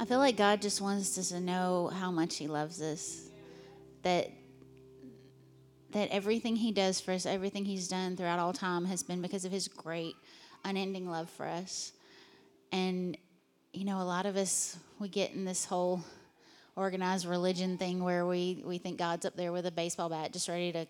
I feel like God just wants us to know how much He loves us. That that everything He does for us, everything He's done throughout all time, has been because of His great, unending love for us. And you know, a lot of us we get in this whole organized religion thing where we we think God's up there with a baseball bat, just ready to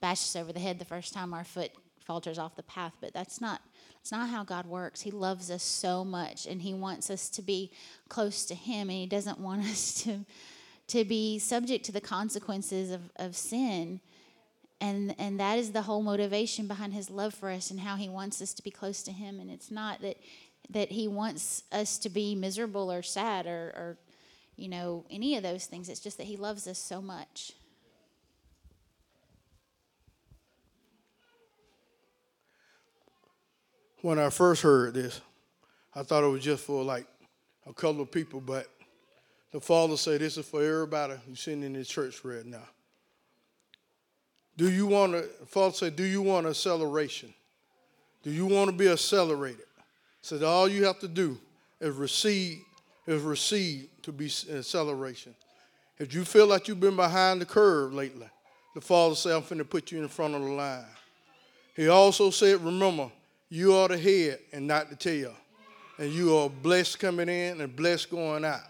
bash us over the head the first time our foot falters off the path. But that's not it's not how God works. He loves us so much and he wants us to be close to him and he doesn't want us to to be subject to the consequences of, of sin. And and that is the whole motivation behind his love for us and how he wants us to be close to him. And it's not that that he wants us to be miserable or sad or, or you know, any of those things. It's just that he loves us so much. When I first heard this, I thought it was just for like a couple of people, but the Father said this is for everybody who's sitting in this church right now. Do you want to, Father said, do you want acceleration? Do you want to be accelerated? Said all you have to do is receive, is receive to be acceleration. If you feel like you've been behind the curve lately, the Father said, I'm finna put you in front of the line. He also said, remember, you are the head and not the tail. And you are blessed coming in and blessed going out.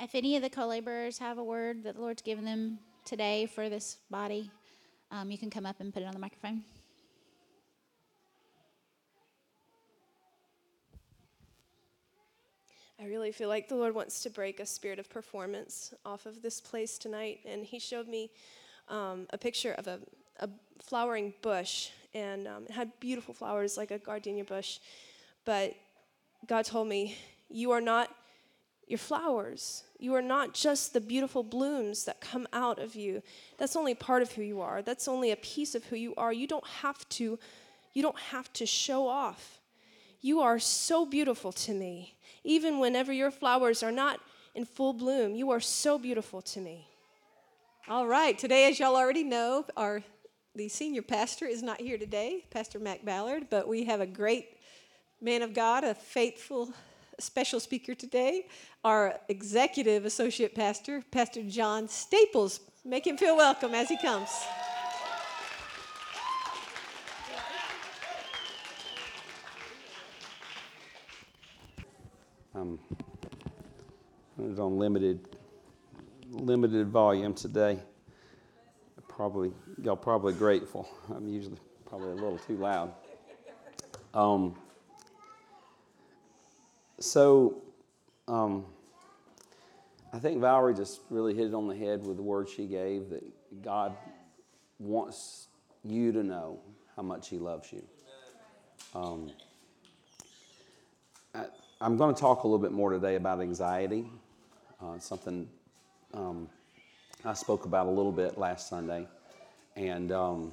If any of the co laborers have a word that the Lord's given them today for this body, um, you can come up and put it on the microphone. I really feel like the Lord wants to break a spirit of performance off of this place tonight. And He showed me um, a picture of a, a flowering bush, and um, it had beautiful flowers like a gardenia bush. But God told me, You are not your flowers. You are not just the beautiful blooms that come out of you. That's only part of who you are. That's only a piece of who you are. You don't have to you don't have to show off. You are so beautiful to me. Even whenever your flowers are not in full bloom, you are so beautiful to me. All right. Today, as y'all already know, our the senior pastor is not here today, Pastor Mac Ballard, but we have a great man of God, a faithful special speaker today, our executive associate pastor, Pastor John Staples. Make him feel welcome as he comes. Um, it's on limited limited volume today. Probably y'all probably grateful. I'm usually probably a little too loud. Um, so um, I think Valerie just really hit it on the head with the word she gave that God wants you to know how much He loves you. Um, I, am going to talk a little bit more today about anxiety, uh, something um, I spoke about a little bit last Sunday. And, um,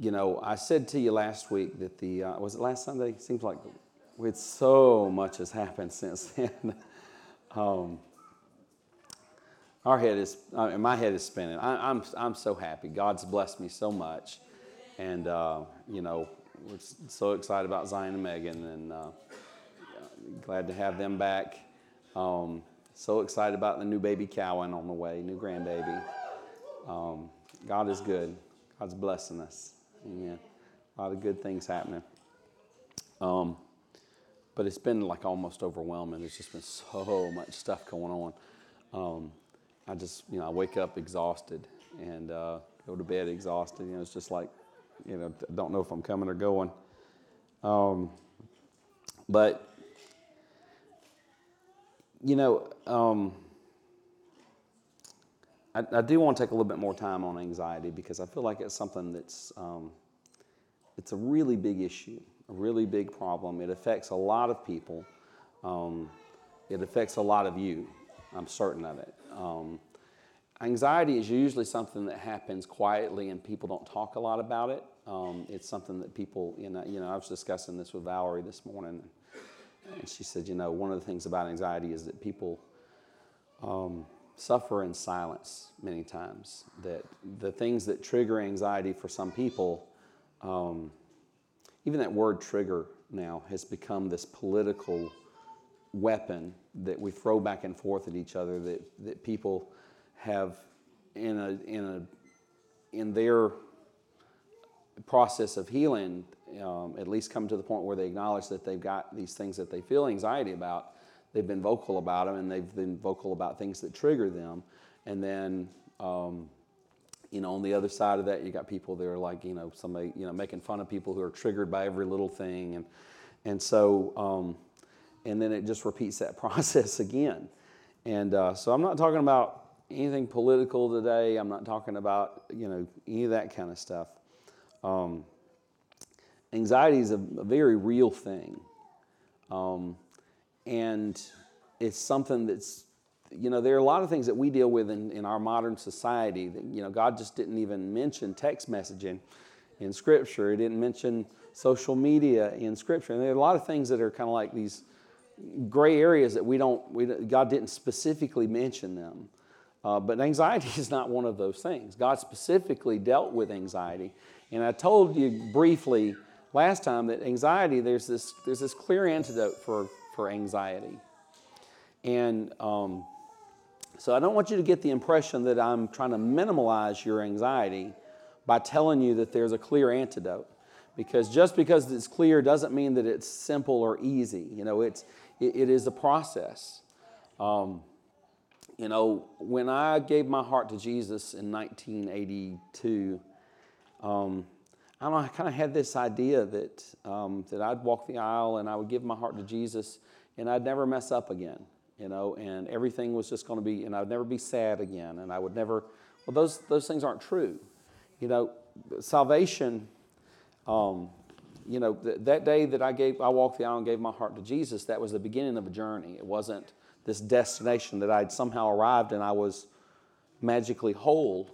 you know, I said to you last week that the, uh, was it last Sunday? Seems like with so much has happened since then. um, our head is, I mean, my head is spinning. I, am I'm, I'm so happy. God's blessed me so much. And, uh, you know, we're so excited about Zion and Megan and uh, glad to have them back. Um, so excited about the new baby Cowan on the way, new grandbaby. Um, God is good. God's blessing us. Amen. A lot of good things happening. Um, but it's been like almost overwhelming. There's just been so much stuff going on. Um, I just, you know, I wake up exhausted and uh, go to bed exhausted. You know, it's just like, you know, don't know if I'm coming or going. Um, but you know, um, I, I, do want to take a little bit more time on anxiety because I feel like it's something that's um, it's a really big issue, a really big problem. It affects a lot of people. Um, it affects a lot of you. I'm certain of it. Um, anxiety is usually something that happens quietly and people don't talk a lot about it. Um, it's something that people, you know, you know, I was discussing this with Valerie this morning. And she said, you know, one of the things about anxiety is that people um, suffer in silence many times. That the things that trigger anxiety for some people, um, even that word trigger now has become this political weapon that we throw back and forth at each other that, that people have in a in a in their process of healing um, at least come to the point where they acknowledge that they've got these things that they feel anxiety about. They've been vocal about them and they've been vocal about things that trigger them. And then um, you know on the other side of that you got people that are like you know somebody you know making fun of people who are triggered by every little thing. And and so um, and then it just repeats that process again. And uh, so i'm not talking about anything political today. I'm not talking about you know any of that kind of stuff. Um, anxiety is a, a, very real thing. Um, and it's something that's you know there are a lot of things that we deal with in, in our modern society that you know god just didn't even mention text messaging in scripture. He didn't mention social media in scripture. And there are a lot of things that are kind of like these gray areas that we don't we, god didn't specifically mention them. Uh, but anxiety is not one of those things. God specifically dealt with anxiety. And i told you briefly last time that anxiety there's this there's this clear antidote for for anxiety. And um, so I don't want you to get the impression that I'm trying to minimize your anxiety by telling you that there's a clear antidote. Because just because it's clear doesn't mean that it's simple or easy. You know, it's, it, it is a process. Um, you know, when I gave my heart to Jesus in 1982, um, I don't know, I kind of had this idea that, um, that I'd walk the aisle and I would give my heart to Jesus and I'd never mess up again, you know, and everything was just going to be, and I'd never be sad again, and I would never, well, those, those things aren't true. You know, salvation, um, you know, th- that day that I gave, I walked the aisle and gave my heart to Jesus, that was the beginning of a journey. It wasn't this destination that I'd somehow arrived and I was magically whole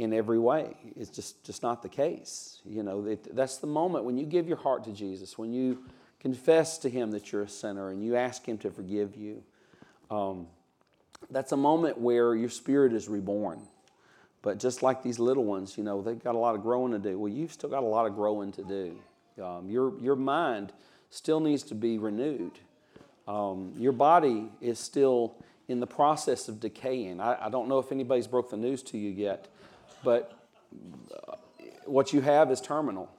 in every way. It's just, just not the case. You know, it, that's the moment when you give your heart to Jesus, when you confess to Him that you're a sinner and you ask Him to forgive you. Um, that's a moment where your spirit is reborn. But just like these little ones, you know, they've got a lot of growing to do. Well, you've still got a lot of growing to do. Um, your, your mind still needs to be renewed. Um, your body is still in the process of decaying. I, I don't know if anybody's broke the news to you yet, but uh, what you have is terminal.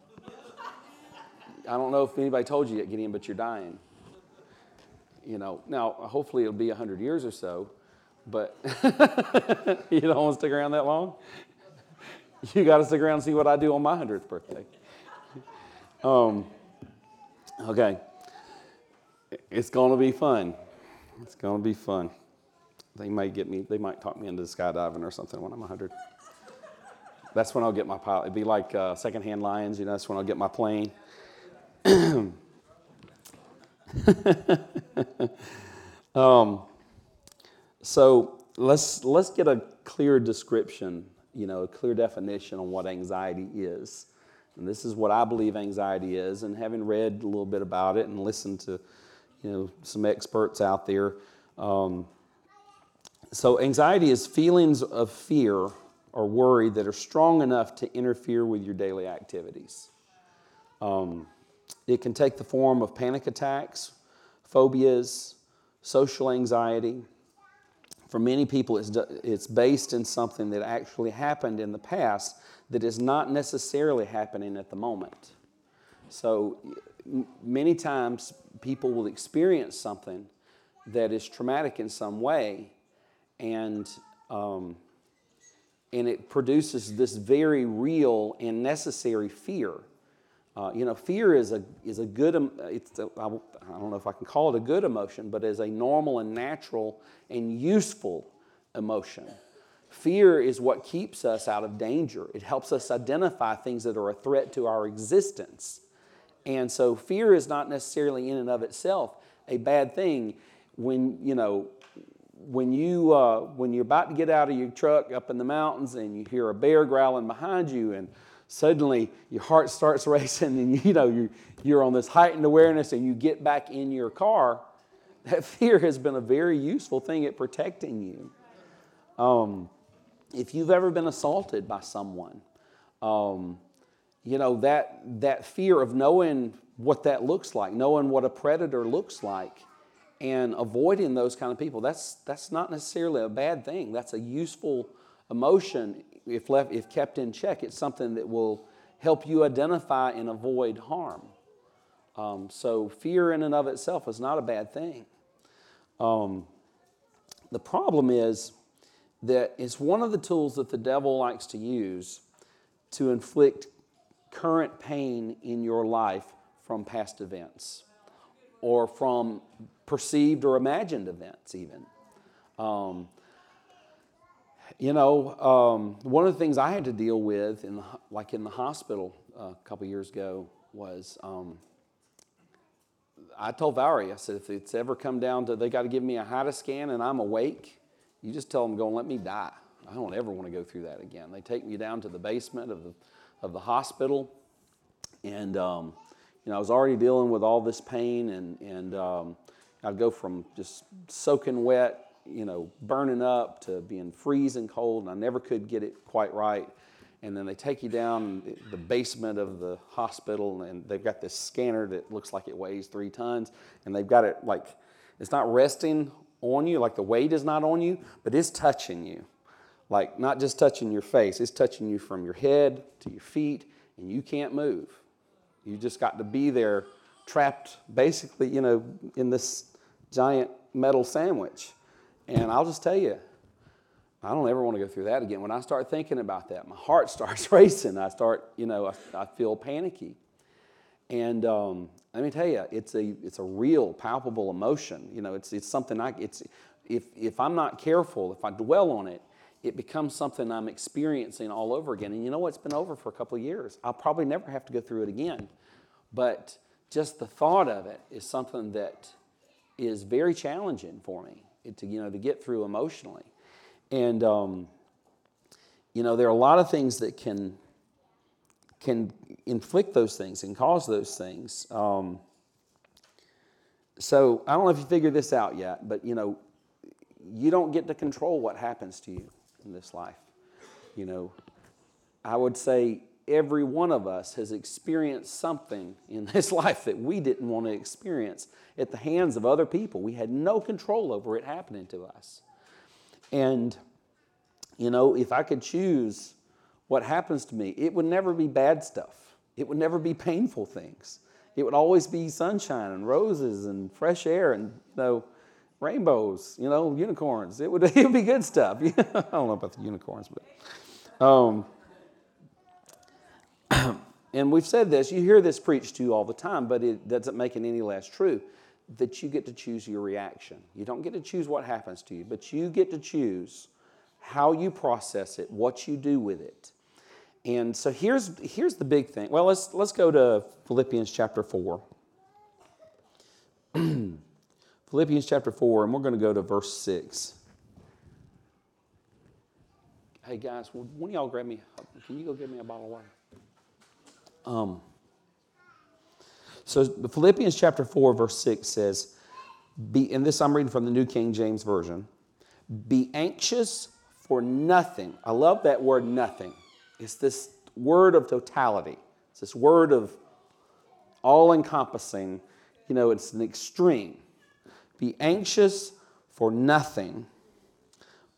I don't know if anybody told you yet, Gideon, but you're dying. You know, now hopefully it'll be 100 years or so, but you don't want to stick around that long? You got to stick around and see what I do on my 100th birthday. Um, okay. It's going to be fun. It's going to be fun. They might get me, they might talk me into skydiving or something when I'm 100. That's when I'll get my pilot. It'd be like uh, secondhand lions, you know, that's when I'll get my plane. um, so let's let's get a clear description, you know, a clear definition on what anxiety is. And this is what I believe anxiety is. And having read a little bit about it and listened to, you know, some experts out there, um, so anxiety is feelings of fear or worry that are strong enough to interfere with your daily activities. Um, it can take the form of panic attacks, phobias, social anxiety. For many people, it's, it's based in something that actually happened in the past that is not necessarily happening at the moment. So, many times, people will experience something that is traumatic in some way, and, um, and it produces this very real and necessary fear uh, you know, fear is a, is a good, it's a, I don't know if I can call it a good emotion, but is a normal and natural and useful emotion. Fear is what keeps us out of danger. It helps us identify things that are a threat to our existence. And so fear is not necessarily in and of itself a bad thing. When, you know, when, you, uh, when you're about to get out of your truck up in the mountains and you hear a bear growling behind you and suddenly your heart starts racing and you know you're, you're on this heightened awareness and you get back in your car that fear has been a very useful thing at protecting you. Um, if you've ever been assaulted by someone um, you know, that, that fear of knowing what that looks like, knowing what a predator looks like, and avoiding those kind of people, that's, that's not necessarily a bad thing. That's a useful emotion if, left, if kept in check. It's something that will help you identify and avoid harm. Um, so, fear in and of itself is not a bad thing. Um, the problem is that it's one of the tools that the devil likes to use to inflict current pain in your life from past events or from perceived or imagined events, even. Um, you know, um, one of the things I had to deal with, in the, like in the hospital uh, a couple years ago, was um, I told Valerie, I said, if it's ever come down to they got to give me a HIDA scan and I'm awake, you just tell them, go and let me die. I don't ever want to go through that again. They take me down to the basement of the, of the hospital, and um, you know, I was already dealing with all this pain, and, and um, I'd go from just soaking wet, you know, burning up to being freezing cold, and I never could get it quite right. And then they take you down the basement of the hospital, and they've got this scanner that looks like it weighs three tons, and they've got it like it's not resting on you, like the weight is not on you, but it's touching you. Like not just touching your face, it's touching you from your head to your feet, and you can't move. You just got to be there, trapped basically, you know, in this giant metal sandwich. And I'll just tell you, I don't ever want to go through that again. When I start thinking about that, my heart starts racing. I start, you know, I, I feel panicky. And um, let me tell you, it's a, it's a real, palpable emotion. You know, it's, it's something I, it's, if, if I'm not careful, if I dwell on it, it becomes something I'm experiencing all over again. And you know what? It's been over for a couple of years. I'll probably never have to go through it again. But just the thought of it is something that is very challenging for me to, you know, to get through emotionally. And, um, you know, there are a lot of things that can, can inflict those things and cause those things. Um, so I don't know if you figured this out yet, but, you know, you don't get to control what happens to you in this life. You know, I would say every one of us has experienced something in this life that we didn't want to experience at the hands of other people. We had no control over it happening to us. And, you know, if I could choose what happens to me, it would never be bad stuff, it would never be painful things. It would always be sunshine and roses and fresh air and, you know, rainbows, you know, unicorns. It would, it would be good stuff. I don't know about the unicorns, but. Um, and we've said this, you hear this preached to you all the time, but it doesn't make it any less true that you get to choose your reaction. You don't get to choose what happens to you, but you get to choose how you process it, what you do with it. And so here's, here's the big thing. Well, let's, let's go to Philippians chapter 4. Philippians chapter 4, and we're going to go to verse 6. Hey guys, when y'all grab me, can you go get me a bottle of water? Um, so Philippians chapter 4, verse 6 says, be, and this I'm reading from the New King James Version, be anxious for nothing. I love that word nothing. It's this word of totality. It's this word of all encompassing. You know, it's an extreme. Be anxious for nothing,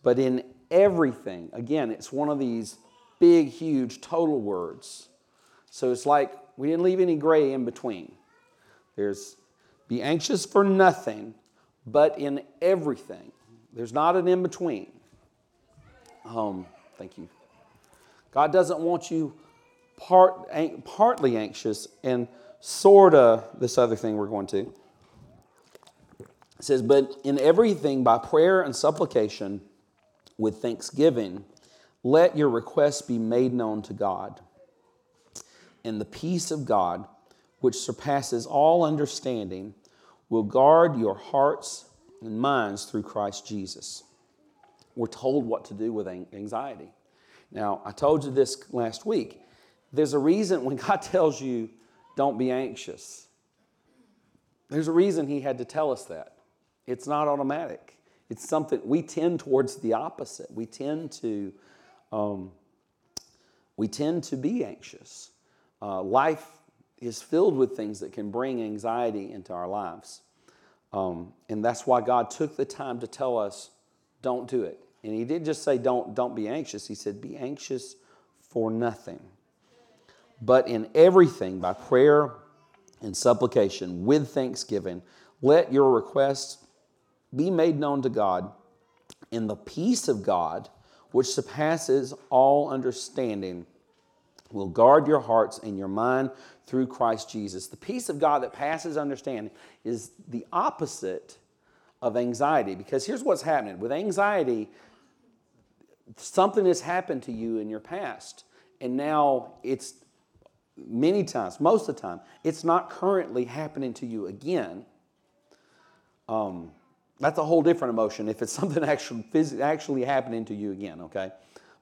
but in everything. Again, it's one of these big, huge, total words. So it's like we didn't leave any gray in between. There's be anxious for nothing, but in everything. There's not an in between. Um, thank you. God doesn't want you part, partly anxious and sort of this other thing we're going to. It says, But in everything, by prayer and supplication with thanksgiving, let your requests be made known to God. And the peace of God, which surpasses all understanding, will guard your hearts and minds through Christ Jesus. We're told what to do with anxiety. Now, I told you this last week. There's a reason when God tells you, don't be anxious, there's a reason He had to tell us that. It's not automatic. It's something we tend towards the opposite. We tend to, um, we tend to be anxious. uh, life is filled with things that can bring anxiety into our lives. Um, and that's why God took the time to tell us, don't do it. And He didn't just say, don't, don't be anxious. He said, be anxious for nothing. But in everything, by prayer and supplication, with thanksgiving, let your requests be made known to God, and the peace of God, which surpasses all understanding, will guard your hearts and your mind through Christ Jesus. The peace of God that passes understanding is the opposite of anxiety because here's what's happening with anxiety something has happened to you in your past and now it's many times most of the time it's not currently happening to you again um, that's a whole different emotion if it's something actually actually happening to you again okay?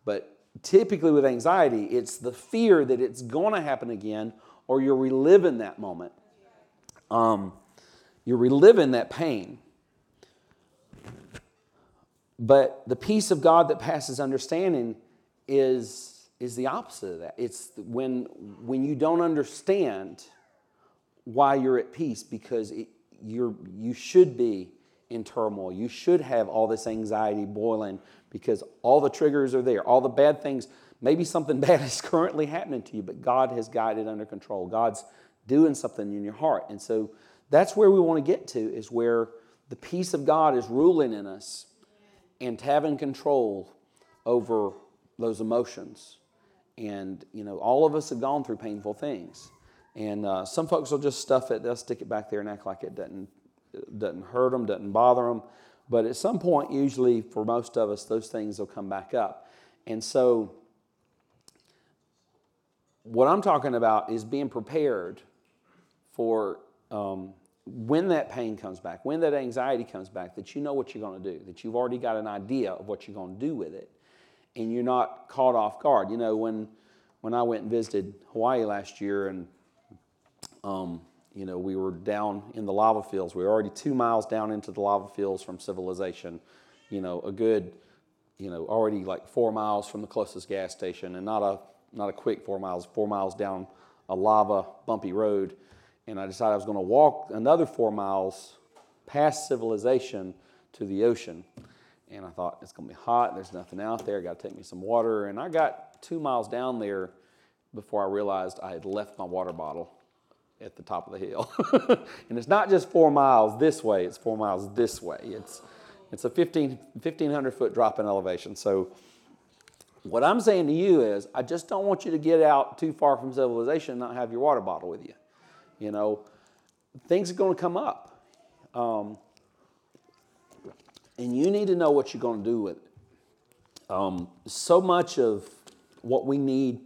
But typically with anxiety it's the fear that it's going to happen again or you're reliving that moment. Um, you're reliving that pain. But the peace of god that passes understanding is is the opposite of that. It's when when you don't understand why you're at peace because it, you're, you should be in turmoil. You should have all this anxiety boiling because all the triggers are there. All the bad things, maybe something bad is currently happening to you, but God has got it under control. God's doing something in your heart. And so that's where we want to get to is where the peace of God is ruling in us and having control over those emotions. And, you know, all of us have gone through painful things. And uh, some folks will just stuff it, they'll stick it back there and act like it doesn't, doesn't hurt them, doesn't bother them. But at some point, usually for most of us, those things will come back up. And so, what I'm talking about is being prepared for um, when that pain comes back, when that anxiety comes back, that you know what you're going to do, that you've already got an idea of what you're going to do with it, and you're not caught off guard. You know, when, when I went and visited Hawaii last year and um, you know, we were down in the lava fields. We were already two miles down into the lava fields from civilization. You know, a good, you know, already like four miles from the closest gas station, and not a not a quick four miles. Four miles down a lava bumpy road, and I decided I was going to walk another four miles past civilization to the ocean. And I thought it's going to be hot. There's nothing out there. Got to take me some water. And I got two miles down there before I realized I had left my water bottle at the top of the hill. and it's not just four miles this way, it's four miles this way. It's, it's a 15, 1,500 foot drop in elevation. So, what I'm saying to you is, I just don't want you to get out too far from civilization and not have your water bottle with you. You know, things are going to come up. Um, and you need to know what you're going to do with it. Um, so much of what we need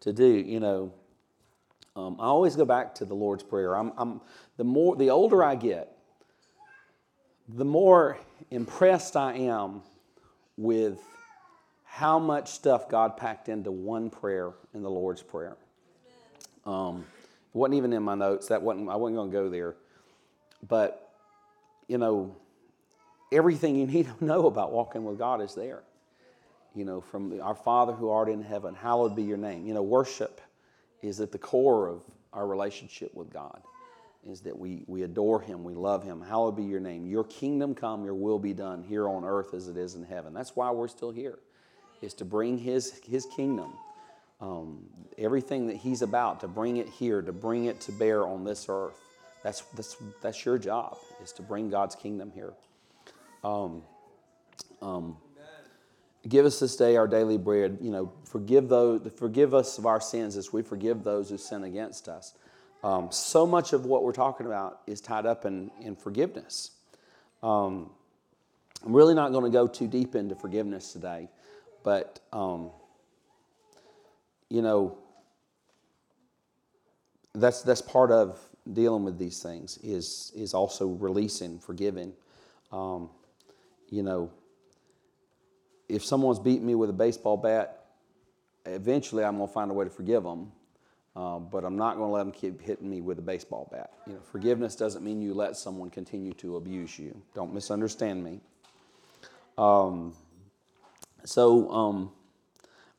to do, you know, um, I always go back to the Lord's Prayer. I'm, I'm, the, more, the older I get, the more impressed I am with how much stuff God packed into one prayer in the Lord's Prayer. Um, it wasn't even in my notes. That wasn't. I wasn't going to go there. But you know, everything you need to know about walking with God is there. You know, from our Father who art in heaven, hallowed be your name. You know, worship is at the core of our relationship with God. Is that we, we adore Him, we love Him. Hallowed be your name. Your kingdom come, your will be done here on earth as it is in heaven. That's why we're still here, is to bring His, his kingdom, um, everything that He's about, to bring it here, to bring it to bear on this earth. That's, that's, that's your job, is to bring God's kingdom here. Um, um, Give us this day our daily bread. You know, forgive those, forgive us of our sins as we forgive those who sin against us. Um, so much of what we're talking about is tied up in, in forgiveness. Um, I'm really not going to go too deep into forgiveness today, but um, you know, that's that's part of dealing with these things is is also releasing, forgiving. Um, you know, if someone's beating me with a baseball bat, eventually I'm going to find a way to forgive them. Uh, but I'm not going to let them keep hitting me with a baseball bat. You know, forgiveness doesn't mean you let someone continue to abuse you. Don't misunderstand me. Um, so um,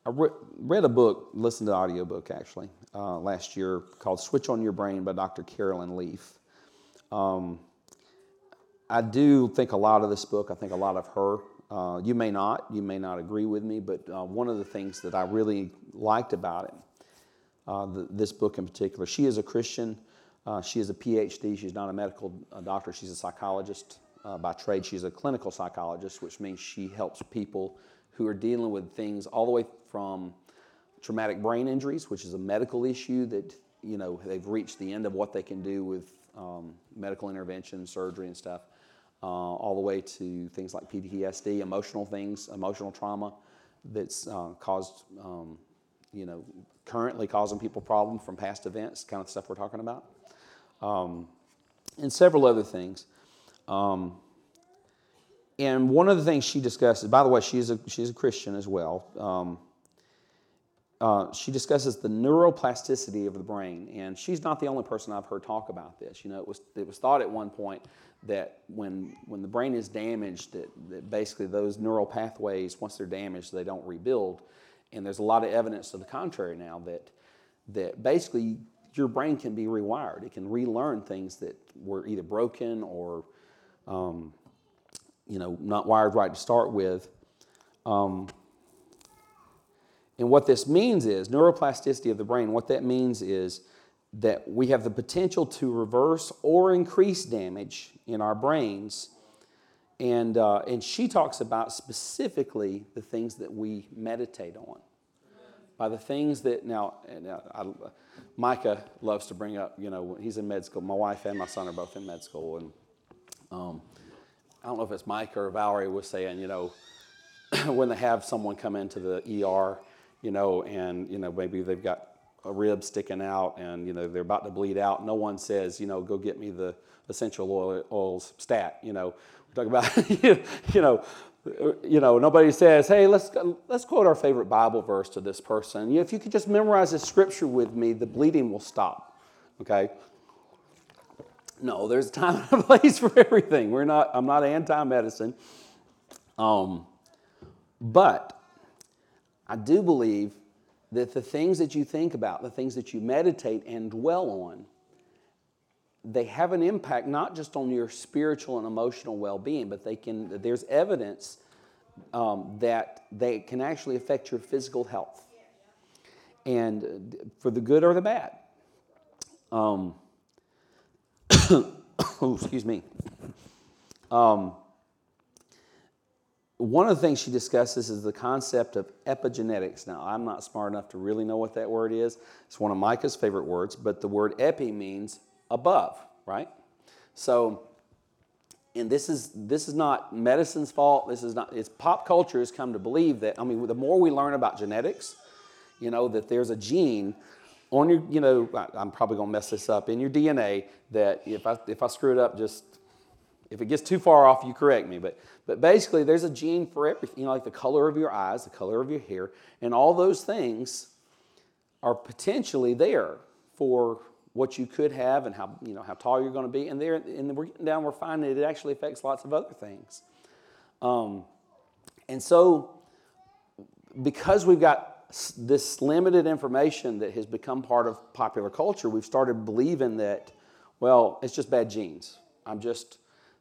I re- read a book, listened to an audiobook actually, uh, last year called Switch on Your Brain by Dr. Caroline Leaf. Um, I do think a lot of this book, I think a lot of her. Uh, you may not, you may not agree with me, but uh, one of the things that I really liked about it, uh, the, this book in particular, she is a Christian. Uh, she is a PhD. She's not a medical uh, doctor. She's a psychologist uh, by trade. She's a clinical psychologist, which means she helps people who are dealing with things all the way from traumatic brain injuries, which is a medical issue that you know they've reached the end of what they can do with um, medical intervention, surgery, and stuff, uh, all the way to things like PTSD, emotional things, emotional trauma that's uh, caused, um, you know, currently causing people problems from past events, kind of stuff we're talking about, um, and several other things. Um, and one of the things she discusses, by the way, she's a, she's a Christian as well. Uh, she discusses the neuroplasticity of the brain, and she's not the only person I've heard talk about this. You know, it was it was thought at one point that when when the brain is damaged, that, that basically those neural pathways, once they're damaged, they don't rebuild. And there's a lot of evidence to the contrary now that that basically your brain can be rewired. It can relearn things that were either broken or um, you know not wired right to start with. Um, and what this means is neuroplasticity of the brain, what that means is that we have the potential to reverse or increase damage in our brains. And, uh, and she talks about specifically the things that we meditate on. By the things that, now, now I, Micah loves to bring up, you know, he's in med school. My wife and my son are both in med school. And um, I don't know if it's Micah or Valerie was saying, you know, when they have someone come into the ER you know, and you know maybe they've got a rib sticking out and you know they're about to bleed out. No one says, you know, go get me the essential oil, oils stat. You know, we talk about, you know, you know, nobody says, hey, let's let's quote our favorite Bible verse to this person. If you could just memorize this scripture with me, the bleeding will stop. Okay. No, there's a time and a place for everything. We're not. I'm not anti-medicine. Um, but I do believe that the things that you think about, the things that you meditate and dwell on, they have an impact not just on your spiritual and emotional well-being, but they can. There's evidence um, that they can actually affect your physical health, and for the good or the bad. Um, oh, excuse me. Um, one of the things she discusses is the concept of epigenetics. Now, I'm not smart enough to really know what that word is. It's one of Micah's favorite words, but the word epi means above, right? So, and this is this is not medicine's fault. This is not. It's pop culture has come to believe that. I mean, the more we learn about genetics, you know, that there's a gene on your, you know, I'm probably gonna mess this up in your DNA. That if I if I screw it up, just if it gets too far off, you correct me. But, but basically, there's a gene for everything, you know, like the color of your eyes, the color of your hair, and all those things are potentially there for what you could have and how, you know, how tall you're going to be. And, there, and we're getting down, we're finding it actually affects lots of other things. Um, and so, because we've got this limited information that has become part of popular culture, we've started believing that, well, it's just bad genes. I'm just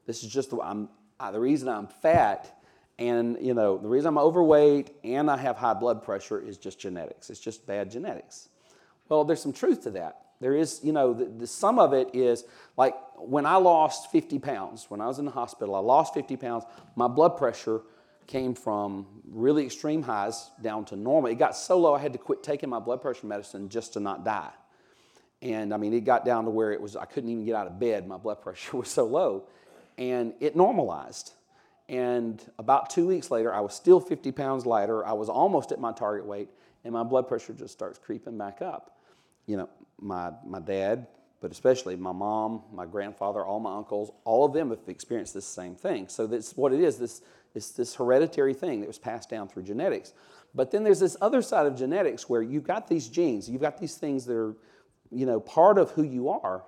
this is just the, I'm, the reason I'm fat and you know the reason I'm overweight and I have high blood pressure is just genetics. It's just bad genetics. Well, there's some truth to that. There is, you know, the, the, some of it is like when I lost 50 pounds, when I was in the hospital, I lost 50 pounds. My blood pressure came from really extreme highs down to normal. It got so low I had to quit taking my blood pressure medicine just to not die. And I mean, it got down to where it was I couldn't even get out of bed. My blood pressure was so low and it normalized. And about two weeks later, I was still 50 pounds lighter. I was almost at my target weight, and my blood pressure just starts creeping back up. You know, my, my dad, but especially my mom, my grandfather, all my uncles, all of them have experienced this same thing. So that's what it is. This it's this hereditary thing that was passed down through genetics. But then there's this other side of genetics where you've got these genes, you've got these things that are, you know, part of who you are.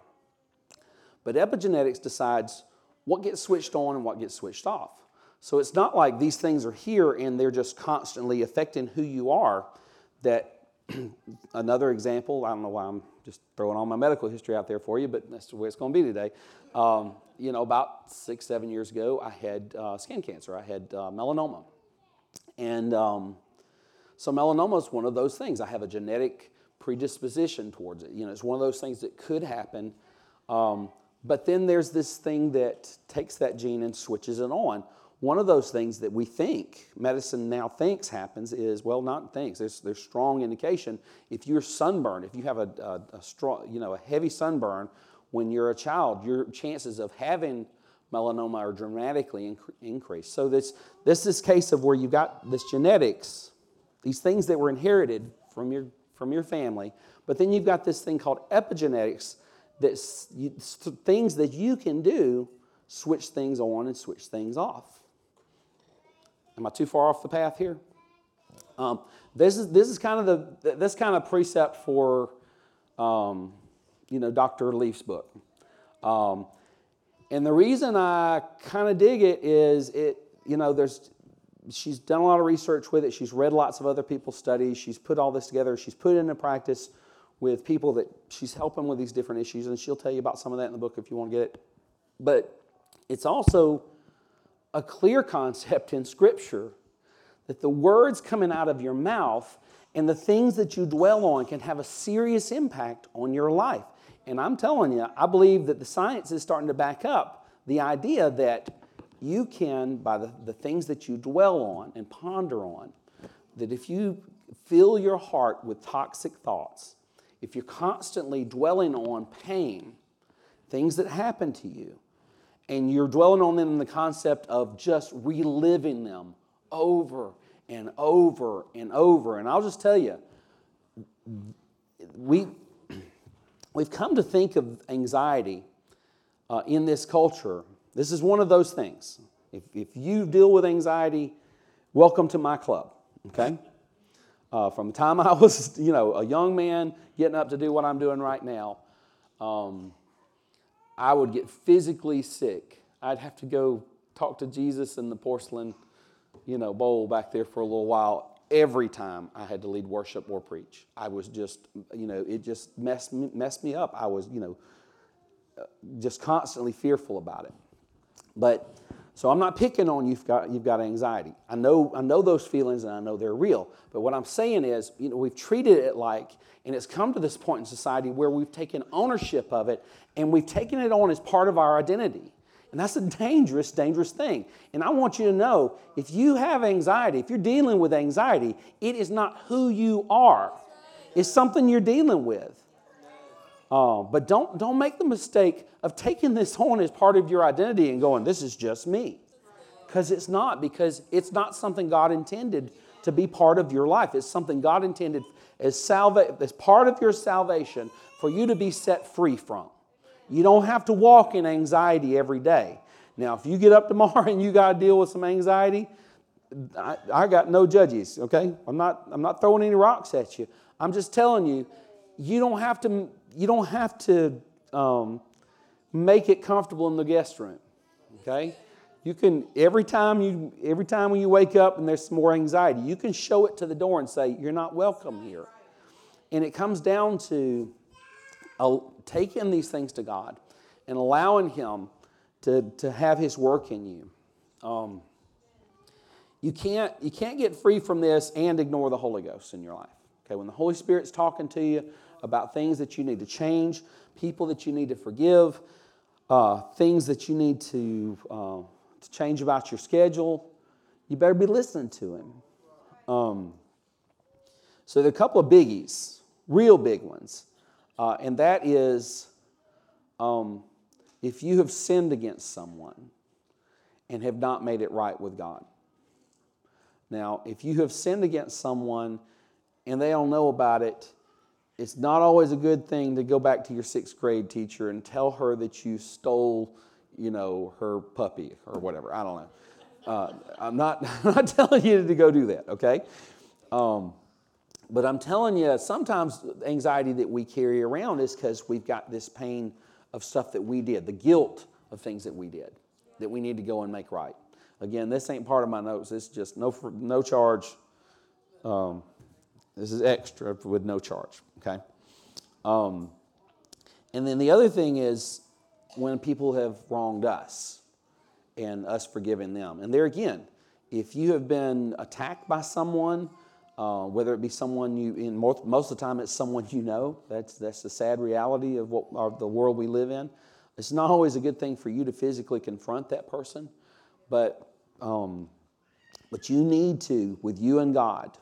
But epigenetics decides what gets switched on and what gets switched off. So it's not like these things are here and they're just constantly affecting who you are. that another example, I don't know why I'm just throwing all my medical history out there for you, but that's the way it's going to be today. Um, you know, about six, seven years ago, I had uh, skin cancer. I had uh, melanoma. And um, so melanoma is one of those things. I have a genetic predisposition towards it. You know, it's one of those things that could happen. Um, but then there's this thing that takes that gene and switches it on. One of those things that we think, medicine now thinks happens is, well, not thinks, there's, there's strong indication. If you're sunburned, if you have a, a, a strong, you know, a heavy sunburn when you're a child, your chances of having melanoma are dramatically inc- increased. So this, this is case of where you've got this genetics, these things that were inherited from your, from your family, but then you've got this thing called epigenetics, that's things that you can do, switch things on and switch things off. Am I too far off the path here? Um, this is this is kind of the this kind of precept for um, you know Dr. Leaf's book, um, and the reason I kind of dig it is it you know there's she's done a lot of research with it. She's read lots of other people's studies. She's put all this together. She's put it into practice with people that she's helping with these different issues, and she'll tell you about some of that in the book if you want to get it. But it's also a clear concept in Scripture that the words coming out of your mouth and the things that you dwell on can have a serious impact on your life. And I'm telling you, I believe that the science is starting to back up the idea that you can, by the, the things that you dwell on and ponder on, that if you fill your heart with toxic thoughts, if you're constantly dwelling on pain, things that happen to you, and you're dwelling on them in the concept of just reliving them over and over and over. And I'll just tell you, we, we've come to think of anxiety uh, in this culture. This is one of those things. If, if you deal with anxiety, welcome to my club, okay? Uh, from the time I was, you know, a young man getting up to do what I'm doing right now, um, I would get physically sick. I'd have to go talk to Jesus in the porcelain, you know, bowl back there for a little while every time I had to lead worship or preach. I was just, you know, it just messed me, messed me up. I was, you know, just constantly fearful about it. But so I'm not picking on you've got you've got anxiety. I know I know those feelings and I know they're real. But what I'm saying is, you know, we've treated it like and it's come to this point in society where we've taken ownership of it and we've taken it on as part of our identity. And that's a dangerous, dangerous thing. And I want you to know if you have anxiety, if you're dealing with anxiety, it is not who you are, it's something you're dealing with. Uh, but don't, don't make the mistake of taking this on as part of your identity and going, this is just me. Because it's not, because it's not something God intended to be part of your life. It's something God intended as, salva- as part of your salvation for you to be set free from. You don't have to walk in anxiety every day. Now, if you get up tomorrow and you got to deal with some anxiety, I, I, got no judges, okay? I'm not, I'm not throwing any rocks at you. I'm just telling you, you don't have to, you don't have to um, make it comfortable in the guest room, okay? You can every time you every time when you wake up and there's some more anxiety, you can show it to the door and say you're not welcome here. And it comes down to uh, taking these things to God and allowing Him to, to have His work in you. Um, you can't you can't get free from this and ignore the Holy Ghost in your life. Okay, when the Holy Spirit's talking to you about things that you need to change, people that you need to forgive, uh, things that you need to uh, to change about your schedule, you better be listening to him. Um, so, there are a couple of biggies, real big ones. Uh, and that is um, if you have sinned against someone and have not made it right with God. Now, if you have sinned against someone and they don't know about it, it's not always a good thing to go back to your sixth grade teacher and tell her that you stole you know, her puppy or whatever. I don't know. Uh, I'm, not, I'm not telling you to go do that, okay? Um, but I'm telling you, sometimes anxiety that we carry around is because we've got this pain of stuff that we did, the guilt of things that we did that we need to go and make right. Again, this ain't part of my notes. This is just no, no charge. Um, This is extra with no charge, okay? Um, and then the other thing is when people have wronged us and us forgiving them. And there again, if you have been attacked by someone, uh, whether it be someone you, in most, most of the time it's someone you know, that's, that's the sad reality of, what, of the world we live in. It's not always a good thing for you to physically confront that person, but, um, but you need to, with you and God,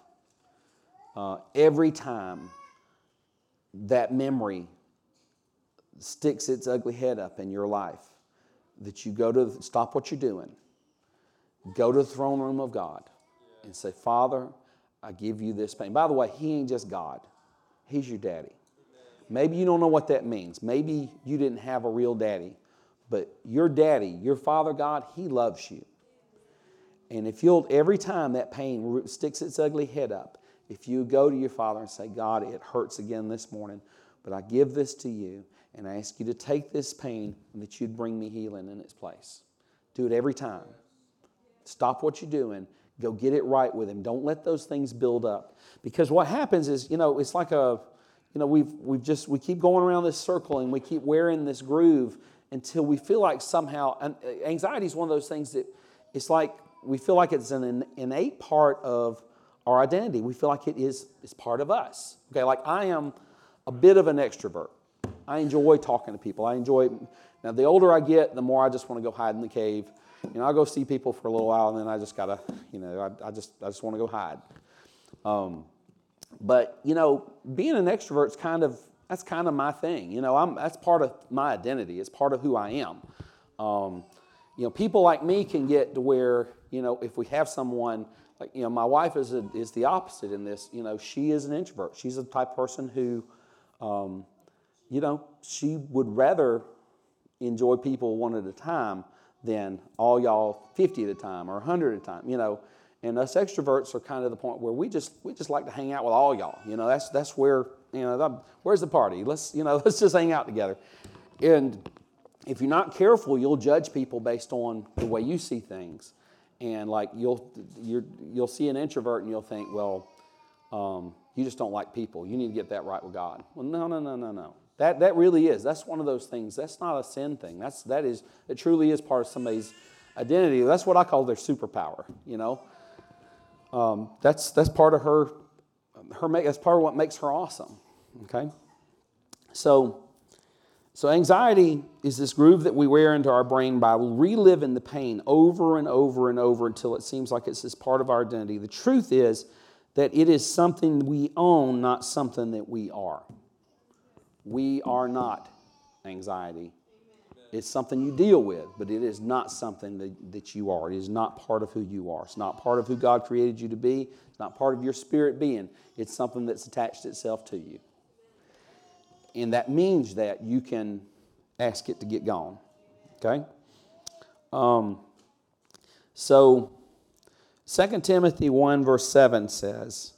uh, every time that memory sticks its ugly head up in your life, that you go to stop what you're doing, go to the throne room of God, and say, Father, I give you this pain. By the way, He ain't just God, He's your daddy. Maybe you don't know what that means. Maybe you didn't have a real daddy, but your daddy, your Father God, He loves you. And if you'll, every time that pain sticks its ugly head up, if you go to your Father and say, God, it hurts again this morning, but I give this to you, and I ask you to take this pain and that you'd bring me healing in its place. Do it every time. Stop what you're doing. Go get it right with Him. Don't let those things build up. Because what happens is, you know, it's like a, you know, we've, we've just, we keep going around this circle and we keep wearing this groove until we feel like somehow, uh, anxiety is one of those things that it's like we feel like it's an innate part of our identity. We feel like it is, is part of us. Okay, like I am a bit of an extrovert. I enjoy talking to people. I enjoy, now the older I get, the more I just want to go hide in the cave. You know, I'll go see people for a little while and then I just gotta, you know, I, I just, I just want to go hide. Um, but, you know, being an extrovert is kind of, that's kind of my thing. You know, I'm, that's part of my identity. It's part of who I am. Um, you know, people like me can get to where, you know, if we have someone, like, you know, my wife is, a, is the opposite in this. You know, she is an introvert. She's the type person who, um, you know, she would rather enjoy people one at a time than all y'all 50 at a time or 100 at a time, you know. And us extroverts are kind of the point where we just we just like to hang out with all y'all. You know, that's that's where you know the, where's the party? Let's you know let's just hang out together. And if you're not careful, you'll judge people based on the way you see things. And like you'll you will see an introvert and you'll think, well, um, you just don't like people. You need to get that right with God. Well, no, no, no, no, no. That, that really is. That's one of those things. That's not a sin thing. That's, that is, it truly is part of somebody's identity. That's what I call their superpower, you know. Um, that's, that's part of her, her make, that's part of what makes her awesome, okay? So, so anxiety is this groove that we wear into our brain by reliving the pain over and over and over until it seems like it's this part of our identity. The truth is that it is something we own, not something that we are. We are not anxiety. It's something you deal with, but it is not something that, that you are. It is not part of who you are. It's not part of who God created you to be. It's not part of your spirit being. It's something that's attached itself to you. And that means that you can ask it to get gone. Okay? Um, so, 2 Timothy 1, verse 7 says,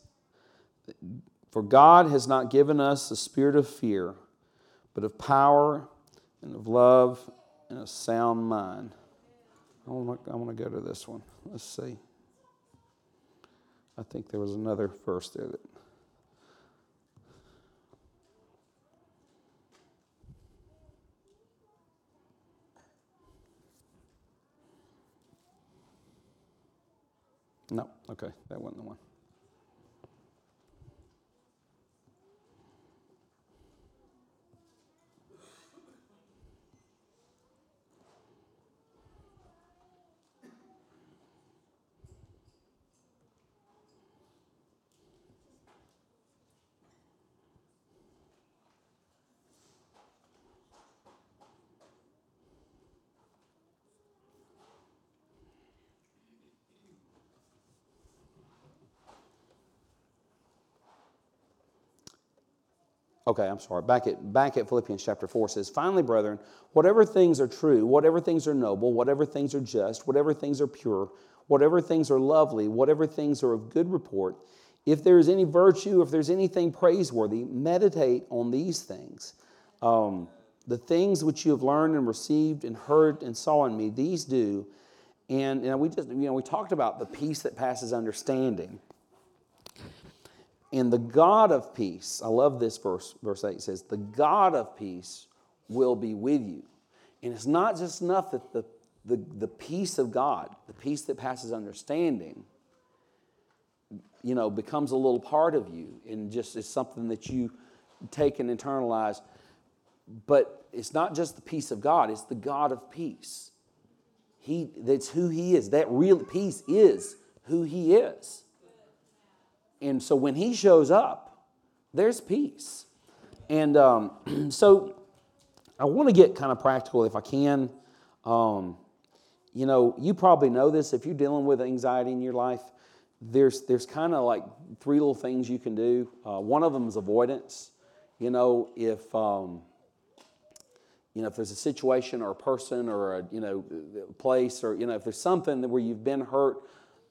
for God has not given us a spirit of fear, but of power and of love and a sound mind. I want to go to this one. Let's see. I think there was another verse there that. No, okay, that wasn't the one. Okay, I'm sorry. Back at, back at Philippians chapter 4 says, Finally, brethren, whatever things are true, whatever things are noble, whatever things are just, whatever things are pure, whatever things are lovely, whatever things are of good report, if there is any virtue, if there's anything praiseworthy, meditate on these things. Um, the things which you have learned and received and heard and saw in me, these do. And you know, we just you know we talked about the peace that passes understanding. And the God of peace, I love this verse, verse 8 says, the God of peace will be with you. And it's not just enough that the, the, the peace of God, the peace that passes understanding, you know, becomes a little part of you and just is something that you take and internalize. But it's not just the peace of God, it's the God of peace. He, that's who He is. That real peace is who He is. And so when He shows up, there's peace. And um, so I want to get kind of practical if I can. Um, you know, you probably know this if you're dealing with anxiety in your life. There's there's kind of like three little things you can do. Uh, one of them is avoidance. You know, if um, you know if there's a situation or a person or a you know place or you know if there's something where you've been hurt,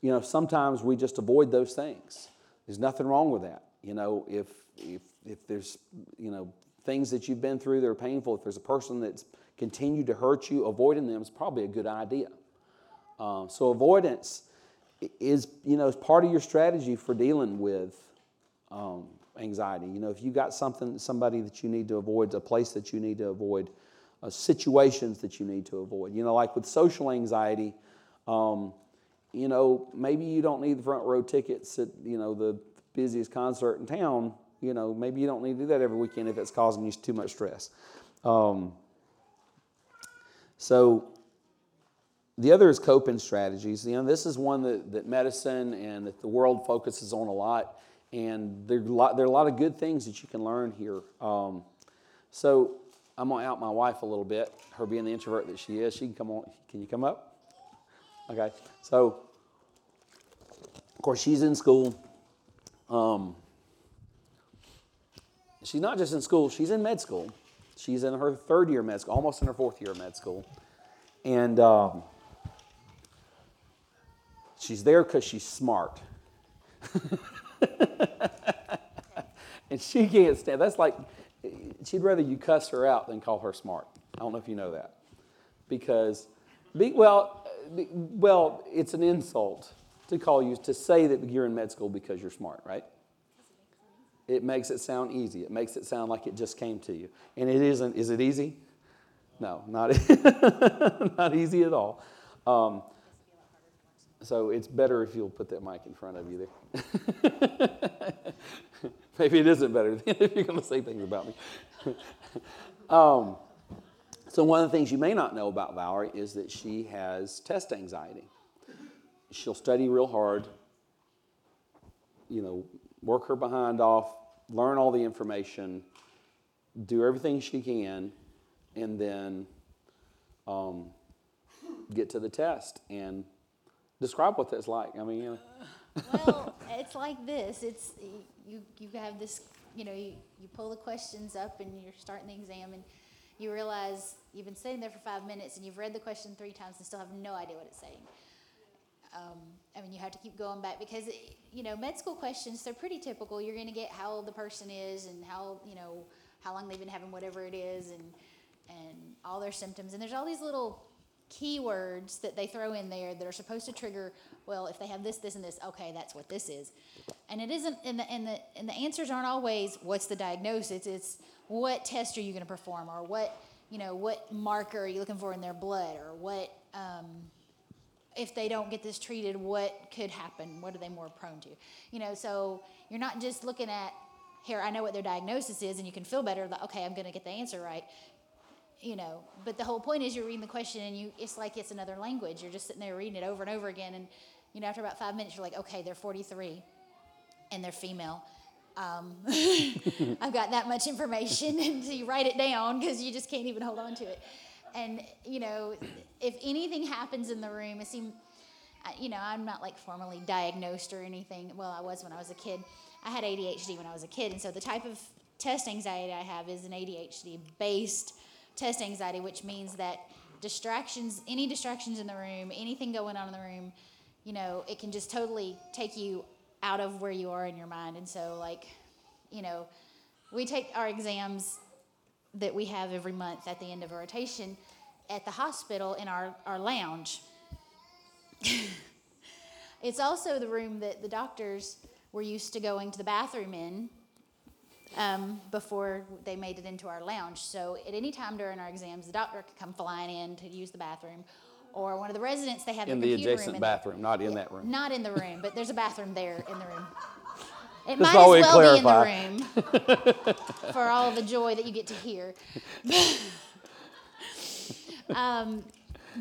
you know sometimes we just avoid those things. There's nothing wrong with that. You know, if if if there's you know things that you've been through that are painful, if there's a person that's continued to hurt you, avoiding them is probably a good idea. Um, so avoidance is, you know, is part of your strategy for dealing with um, anxiety. You know, if you got something, somebody that you need to avoid, a place that you need to avoid, uh, situations that you need to avoid. You know, like with social anxiety, um, you know, maybe you don't need the front row tickets at, you know, the busiest concert in town you know, maybe you don't need to do that every weekend if it's causing you too much stress. Um, so the other is coping strategies. You know, this is one that, that medicine and that the world focuses on a lot. And there are, a lot, there are a lot of good things that you can learn here. Um, so I'm going to out my wife a little bit, her being the introvert that she is. She can come on. Can you come up? Okay. So, of course, she's in school. Um, she's not just in school, she's in med school. She's in her third year of med school, almost in her fourth year of med school. And um, she's there because she's smart. and she can't stand that's like she'd rather you cuss her out than call her smart i don't know if you know that because be, well well it's an insult to call you to say that you're in med school because you're smart right it makes it sound easy. It makes it sound like it just came to you. And it isn't. Is it easy? No, not, not easy at all. Um, so it's better if you'll put that mic in front of you there. Maybe it isn't better if you're going to say things about me. um, so one of the things you may not know about Valerie is that she has test anxiety. She'll study real hard, you know, work her behind off, learn all the information, do everything she can, and then um, get to the test and describe what that's like. I mean, you know. well, it's like this. It's you. You have this. You know, you, you pull the questions up and you're starting the exam, and you realize you've been sitting there for five minutes and you've read the question three times and still have no idea what it's saying. Um, I mean, you have to keep going back because, you know, med school questions, they're pretty typical. You're going to get how old the person is and how, you know, how long they've been having whatever it is and, and all their symptoms. And there's all these little keywords that they throw in there that are supposed to trigger, well, if they have this, this, and this, okay, that's what this is. And it isn't, and the, and the, and the answers aren't always what's the diagnosis, it's what test are you going to perform or what, you know, what marker are you looking for in their blood or what, um, if they don't get this treated, what could happen? What are they more prone to? You know, so you're not just looking at here. I know what their diagnosis is, and you can feel better. That okay, I'm going to get the answer right. You know, but the whole point is you're reading the question, and you it's like it's another language. You're just sitting there reading it over and over again, and you know, after about five minutes, you're like, okay, they're 43, and they're female. Um, I've got that much information, and you write it down because you just can't even hold on to it and you know, if anything happens in the room, it seems, you know, I'm not like formally diagnosed or anything. Well, I was when I was a kid. I had ADHD when I was a kid, and so the type of test anxiety I have is an ADHD based test anxiety, which means that distractions, any distractions in the room, anything going on in the room, you know, it can just totally take you out of where you are in your mind. And so, like, you know, we take our exams that we have every month at the end of a rotation at the hospital in our, our lounge. it's also the room that the doctors were used to going to the bathroom in um, before they made it into our lounge. So at any time during our exams, the doctor could come flying in to use the bathroom, or one of the residents they have In the adjacent in bathroom, not in that room. Not in the room, but there's a bathroom there in the room. It Just might as well be in clarify. the room for all the joy that you get to hear. um,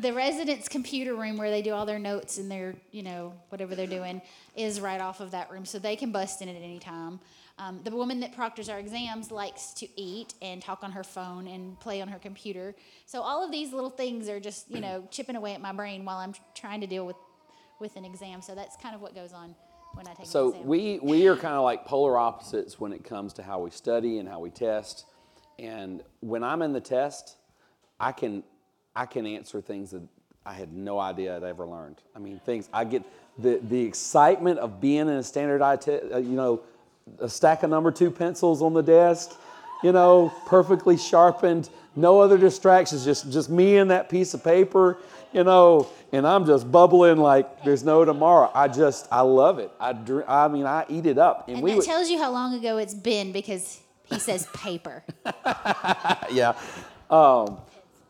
the residents' computer room where they do all their notes and their, you know, whatever they're doing is right off of that room, so they can bust in at any time. Um, the woman that proctors our exams likes to eat and talk on her phone and play on her computer. So all of these little things are just, you know, chipping away at my brain while I'm trying to deal with with an exam. So that's kind of what goes on when I take So exam. we we are kind of like polar opposites when it comes to how we study and how we test. And when I'm in the test, I can I can answer things that I had no idea I'd ever learned. I mean, things I get the the excitement of being in a standardized, te- uh, you know, a stack of number two pencils on the desk, you know, perfectly sharpened, no other distractions, just just me and that piece of paper, you know, and I'm just bubbling like there's no tomorrow. I just I love it. I dr- I mean I eat it up, and, and we that would, tells you how long ago it's been because he says paper. yeah. Um,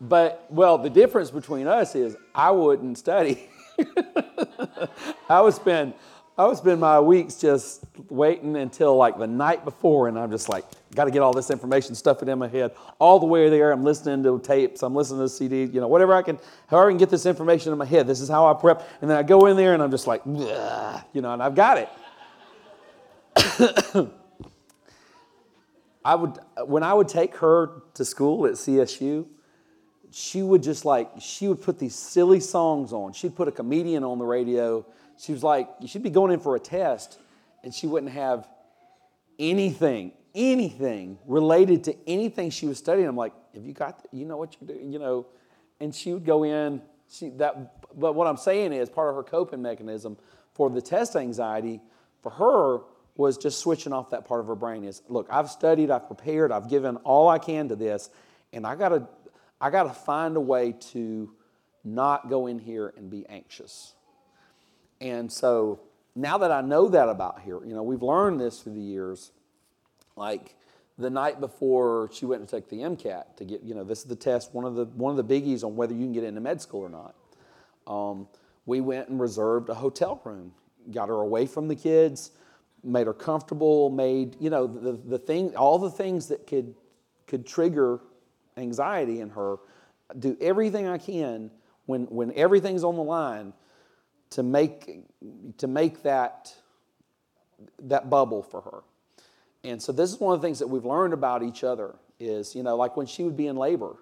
but well, the difference between us is I wouldn't study. I would spend I would spend my weeks just waiting until like the night before, and I'm just like, got to get all this information, stuff in my head. All the way there, I'm listening to tapes, I'm listening to CDs, you know, whatever I can, however I can get this information in my head. This is how I prep, and then I go in there, and I'm just like, you know, and I've got it. I would when I would take her to school at CSU, she would just like she would put these silly songs on. She'd put a comedian on the radio. She was like, You should be going in for a test, and she wouldn't have anything, anything related to anything she was studying. I'm like, have you got? You know what you're doing? You know, and she would go in. She that. But what I'm saying is part of her coping mechanism for the test anxiety for her was just switching off that part of her brain is look i've studied i've prepared i've given all i can to this and i gotta i gotta find a way to not go in here and be anxious and so now that i know that about her you know we've learned this through the years. Like the night before she went to take the mcat to get you know this is the test one of the one of the biggies on whether you can get into med school or not. Um, we went and reserved a hotel room got her away from the kids made her comfortable made you know the, the thing all the things that could could trigger anxiety in her do everything i can when when everything's on the line to make to make that that bubble for her and so this is one of the things that we've learned about each other is you know like when she would be in labor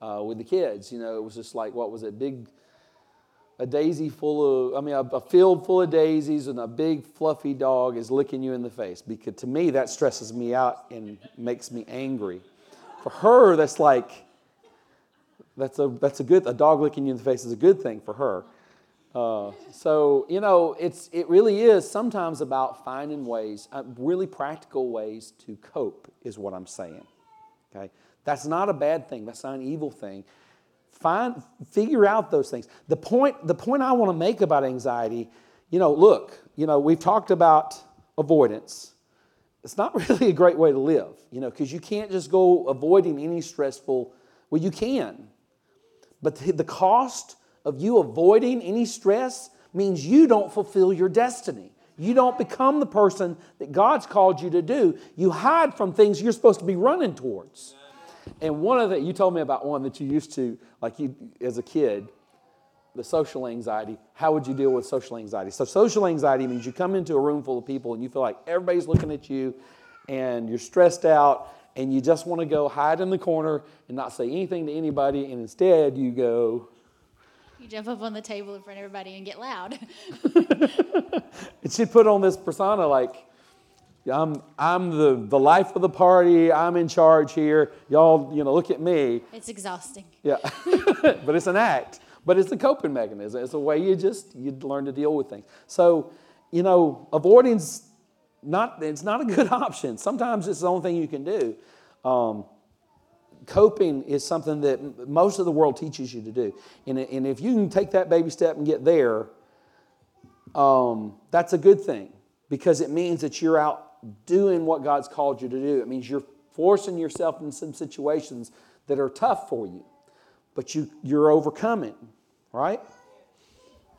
uh, with the kids you know it was just like what was it big a daisy full of, I mean, a, a, field full of daisies and a big fluffy dog is licking you in the face. Because to me, that stresses me out and makes me angry. For her, that's like, that's a, that's a good, a dog licking you in the face is a good thing for her. Uh, so, you know, it's, it really is sometimes about finding ways, uh, really practical ways to cope, is what I'm saying. Okay? That's not a bad thing, that's not an evil thing find figure out those things the point the point i want to make about anxiety you know look you know we've talked about avoidance it's not really a great way to live you know because you can't just go avoiding any stressful well you can but the, the cost of you avoiding any stress means you don't fulfill your destiny you don't become the person that god's called you to do you hide from things you're supposed to be running towards and one of the, you told me about one that you used to, like you as a kid, the social anxiety. How would you deal with social anxiety? So, social anxiety means you come into a room full of people and you feel like everybody's looking at you and you're stressed out and you just want to go hide in the corner and not say anything to anybody. And instead, you go, You jump up on the table in front of everybody and get loud. and she'd put on this persona like, I'm, I'm the, the life of the party. I'm in charge here. Y'all, you know, look at me. It's exhausting. Yeah, but it's an act. But it's a coping mechanism. It's a way you just you learn to deal with things. So, you know, avoiding's not it's not a good option. Sometimes it's the only thing you can do. Um, coping is something that most of the world teaches you to do, and, and if you can take that baby step and get there, um, that's a good thing because it means that you're out doing what God's called you to do. It means you're forcing yourself in some situations that are tough for you, but you, you're overcoming, right?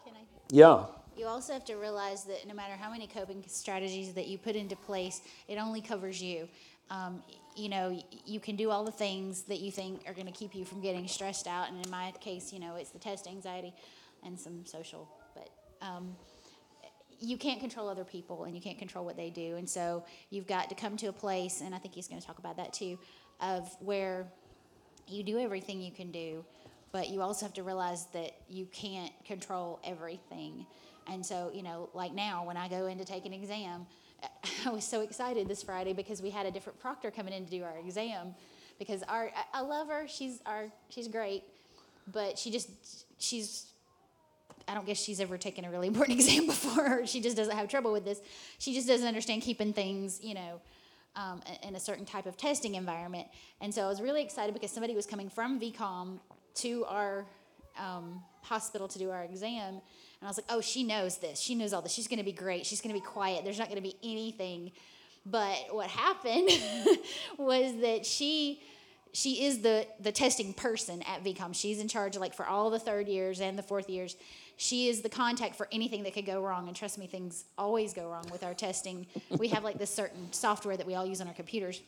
Can I? Yeah. You also have to realize that no matter how many coping strategies that you put into place, it only covers you. Um, you know, you can do all the things that you think are going to keep you from getting stressed out. And in my case, you know, it's the test anxiety and some social. But um, you can't control other people and you can't control what they do. And so you've got to come to a place, and I think he's going to talk about that too, of where you do everything you can do, but you also have to realize that you can't control everything. And so, you know, like now when I go in to take an exam, I was so excited this Friday because we had a different proctor coming in to do our exam. Because our, I love her. She's our, she's great, but she just, she's, I don't guess she's ever taken a really important exam before. She just doesn't have trouble with this. She just doesn't understand keeping things, you know, um, in a certain type of testing environment. And so I was really excited because somebody was coming from VCOM to our um, hospital to do our exam. And I was like, oh, she knows this. She knows all this. She's going to be great. She's going to be quiet. There's not going to be anything. But what happened was that she she is the the testing person at VCOM. She's in charge like for all the third years and the fourth years. She is the contact for anything that could go wrong. And trust me, things always go wrong with our testing. we have like this certain software that we all use on our computers.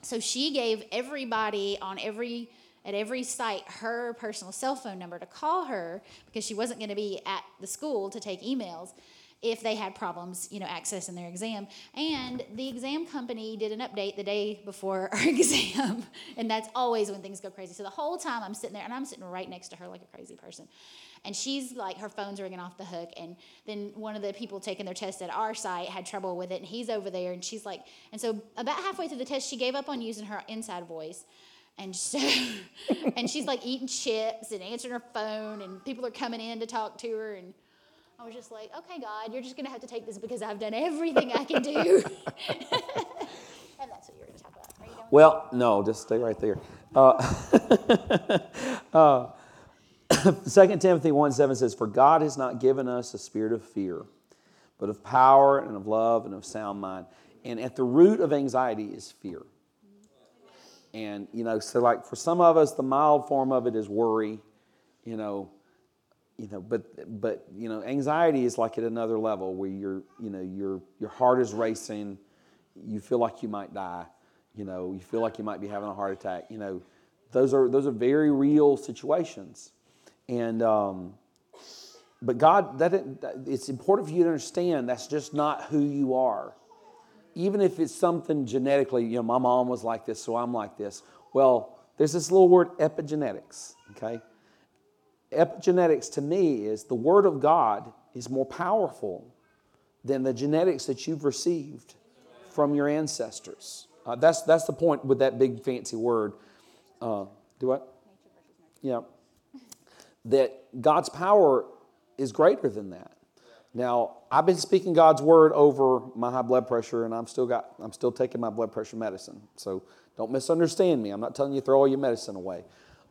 So she gave everybody on every at every site her personal cell phone number to call her because she wasn't going to be at the school to take emails if they had problems, you know, accessing their exam. And the exam company did an update the day before our exam, and that's always when things go crazy. So the whole time I'm sitting there, and I'm sitting right next to her like a crazy person, and she's like her phone's ringing off the hook, and then one of the people taking their test at our site had trouble with it, and he's over there, and she's like, and so about halfway through the test, she gave up on using her inside voice and so and she's like eating chips and answering her phone and people are coming in to talk to her and i was just like okay god you're just going to have to take this because i've done everything i can do and that's what you're going to talk about you Well, no, just stay right there. Uh, uh, 2 Timothy 1 7 says, For God has not given us a spirit of fear, but of power and of love and of sound mind. And at the root of anxiety is fear. And, you know, so like for some of us, the mild form of it is worry, you know, you know, but but you know, anxiety is like at another level where you're, you know, your your heart is racing, you feel like you might die, you know, you feel like you might be having a heart attack, you know, those are those are very real situations, and um, but God, that it's important for you to understand that's just not who you are even if it's something genetically, you know, my mom was like this, so I'm like this. Well, there's this little word epigenetics, okay? Epigenetics to me is the Word of God is more powerful than the genetics that you've received from your ancestors. Uh, that's, that's the point with that big fancy word. Uh, do what? Yeah. That God's power is greater than that. Now, I've been speaking God's word over my high blood pressure, and I'm still got I'm still taking my blood pressure medicine. So don't misunderstand me. I'm not telling you throw all your medicine away.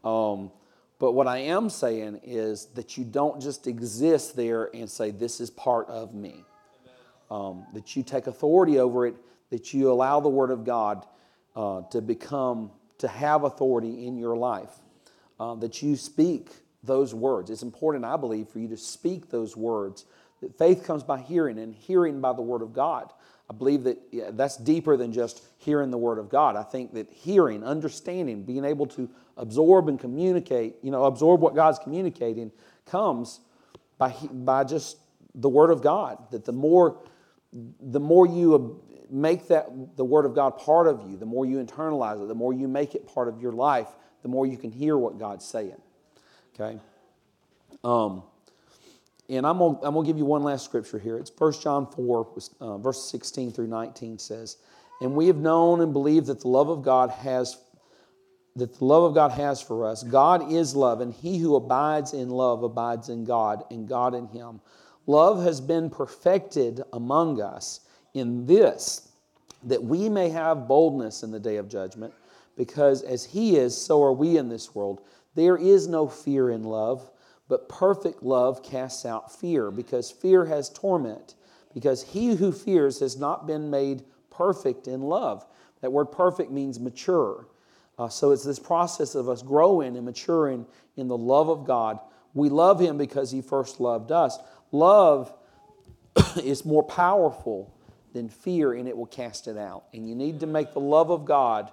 Um, but what I am saying is that you don't just exist there and say, This is part of me. Um, that you take authority over it, that you allow the Word of God uh, to become, to have authority in your life, uh, that you speak those words. It's important, I believe, for you to speak those words. That faith comes by hearing, and hearing by the Word of God. I believe that yeah, that's deeper than just hearing the Word of God. I think that hearing, understanding, being able to absorb and communicate, you know, absorb what God's communicating, comes by, by just the Word of God. That the more, the more you make that the Word of God part of you, the more you internalize it, the more you make it part of your life, the more you can hear what God's saying. Okay? Um, and I'm going I'm to give you one last scripture here. It's 1 John 4, uh, verse 16 through 19 says, And we have known and believed that the love of God has that the love of God has for us. God is love, and he who abides in love abides in God, and God in him. Love has been perfected among us in this, that we may have boldness in the day of judgment, because as he is, so are we in this world. There is no fear in love, but perfect love casts out fear, because fear has torment, because he who fears has not been made perfect in love. That word perfect means mature. Uh, so it's this process of us growing and maturing in the love of God. We love him because he first loved us. Love is more powerful than fear and it will cast it out. And you need to make the love of God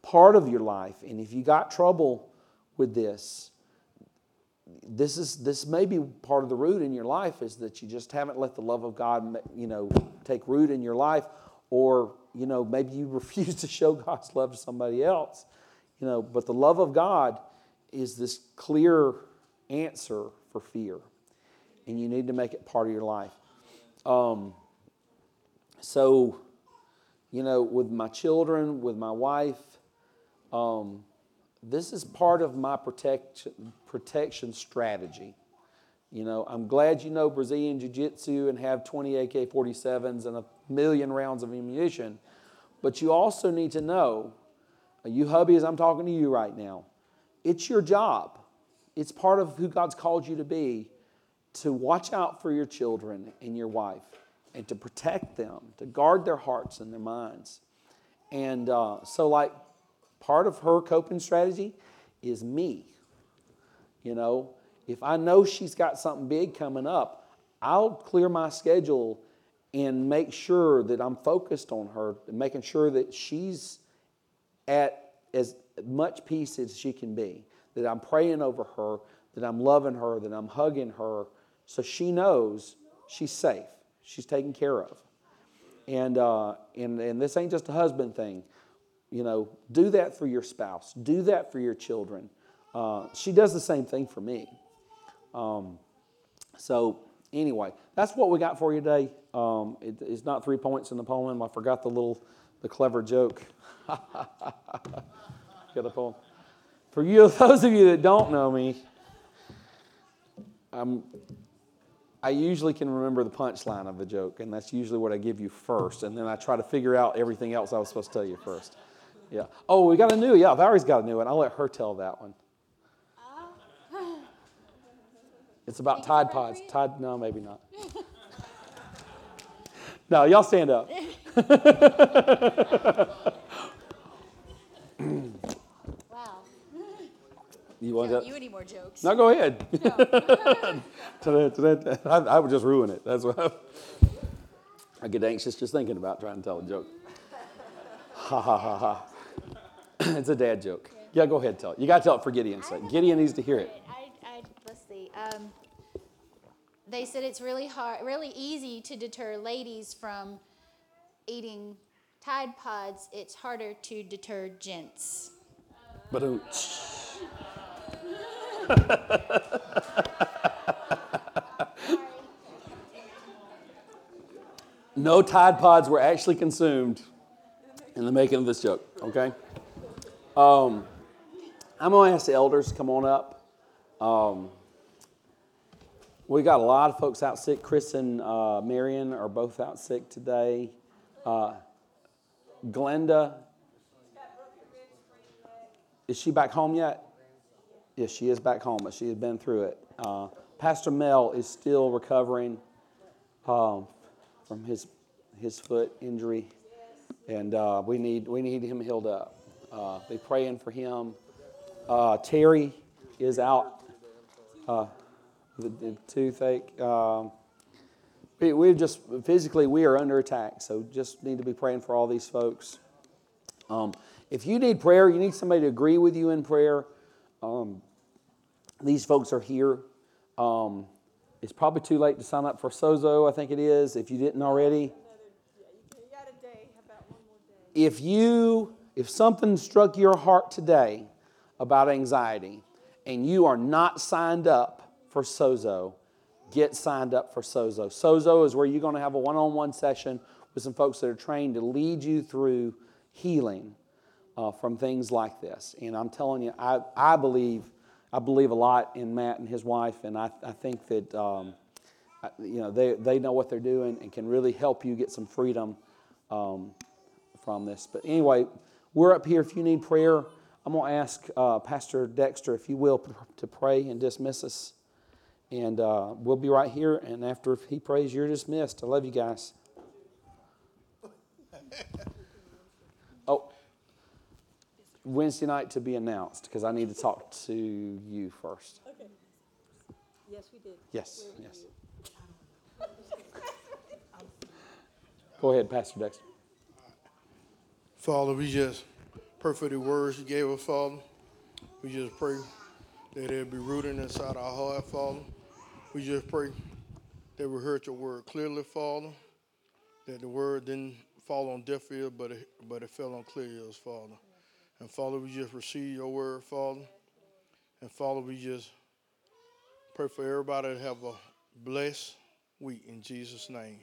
part of your life. And if you got trouble with this, this is this may be part of the root in your life is that you just haven't let the love of God you know take root in your life or you know maybe you refuse to show God's love to somebody else you know but the love of God is this clear answer for fear and you need to make it part of your life. Um, so you know with my children with my wife um, this is part of my protection, protection strategy. You know, I'm glad you know Brazilian Jiu Jitsu and have 20 AK 47s and a million rounds of ammunition, but you also need to know, you hubby, as I'm talking to you right now, it's your job. It's part of who God's called you to be to watch out for your children and your wife and to protect them, to guard their hearts and their minds. And uh, so, like, Part of her coping strategy is me. You know, if I know she's got something big coming up, I'll clear my schedule and make sure that I'm focused on her, making sure that she's at as much peace as she can be, that I'm praying over her, that I'm loving her, that I'm hugging her, so she knows she's safe, she's taken care of. And, uh, and, and this ain't just a husband thing. You know, do that for your spouse, do that for your children. Uh, she does the same thing for me. Um, so, anyway, that's what we got for you today. Um, it, it's not three points in the poem. I forgot the little, the clever joke. Got the poem. For you, those of you that don't know me, I'm, I usually can remember the punchline of the joke, and that's usually what I give you first, and then I try to figure out everything else I was supposed to tell you first. Yeah. Oh, we got a new. Yeah, Valerie's got a new one. I'll let her tell that one. Uh. It's about Tide Pods. Tide, no, maybe not. no, y'all stand up. Wow. You want that? You any more jokes? No, go ahead. I, I would just ruin it. That's what I, I get anxious just thinking about trying to tell a joke. Ha ha ha ha. it's a dad joke. Yeah, go ahead, tell it. You got to tell it for Gideon's sake. Gideon needs to hear it. I, I, let's see. Um, they said it's really hard, really easy to deter ladies from eating Tide Pods. It's harder to deter gents. But no Tide Pods were actually consumed in the making of this joke, okay? Um, I'm going to ask the elders to come on up. Um, we got a lot of folks out sick. Chris and uh, Marion are both out sick today. Uh, Glenda, is she back home yet? Yes, she is back home, but she has been through it. Uh, Pastor Mel is still recovering um, from his his foot injury, and uh, we need we need him healed up. Uh, be praying for him. Uh, Terry is out uh, with the toothache. Um, we, we just physically we are under attack, so just need to be praying for all these folks. Um, if you need prayer, you need somebody to agree with you in prayer. Um, these folks are here. Um, it's probably too late to sign up for Sozo. I think it is. If you didn't already, if you if something struck your heart today about anxiety and you are not signed up for Sozo, get signed up for Sozo. Sozo is where you're going to have a one on one session with some folks that are trained to lead you through healing uh, from things like this. And I'm telling you, I, I believe. I believe a lot in Matt and his wife, and I, I think that um, you know they, they know what they're doing and can really help you get some freedom um, from this. But anyway, we're up here if you need prayer. I'm going to ask uh, Pastor Dexter, if you will, to pray and dismiss us. And uh, we'll be right here. And after he prays, you're dismissed. I love you guys. Oh, Wednesday night to be announced because I need to talk to you first. Yes, we did. Yes, yes. Go ahead, Pastor Dexter. Father, we just pray for the words you gave us, Father. We just pray that they'll be rooted inside our heart, Father. We just pray that we heard your word clearly, Father. That the word didn't fall on deaf ears, but it, but it fell on clear ears, Father. And Father, we just receive your word, Father. And Father, we just pray for everybody to have a blessed week in Jesus' name.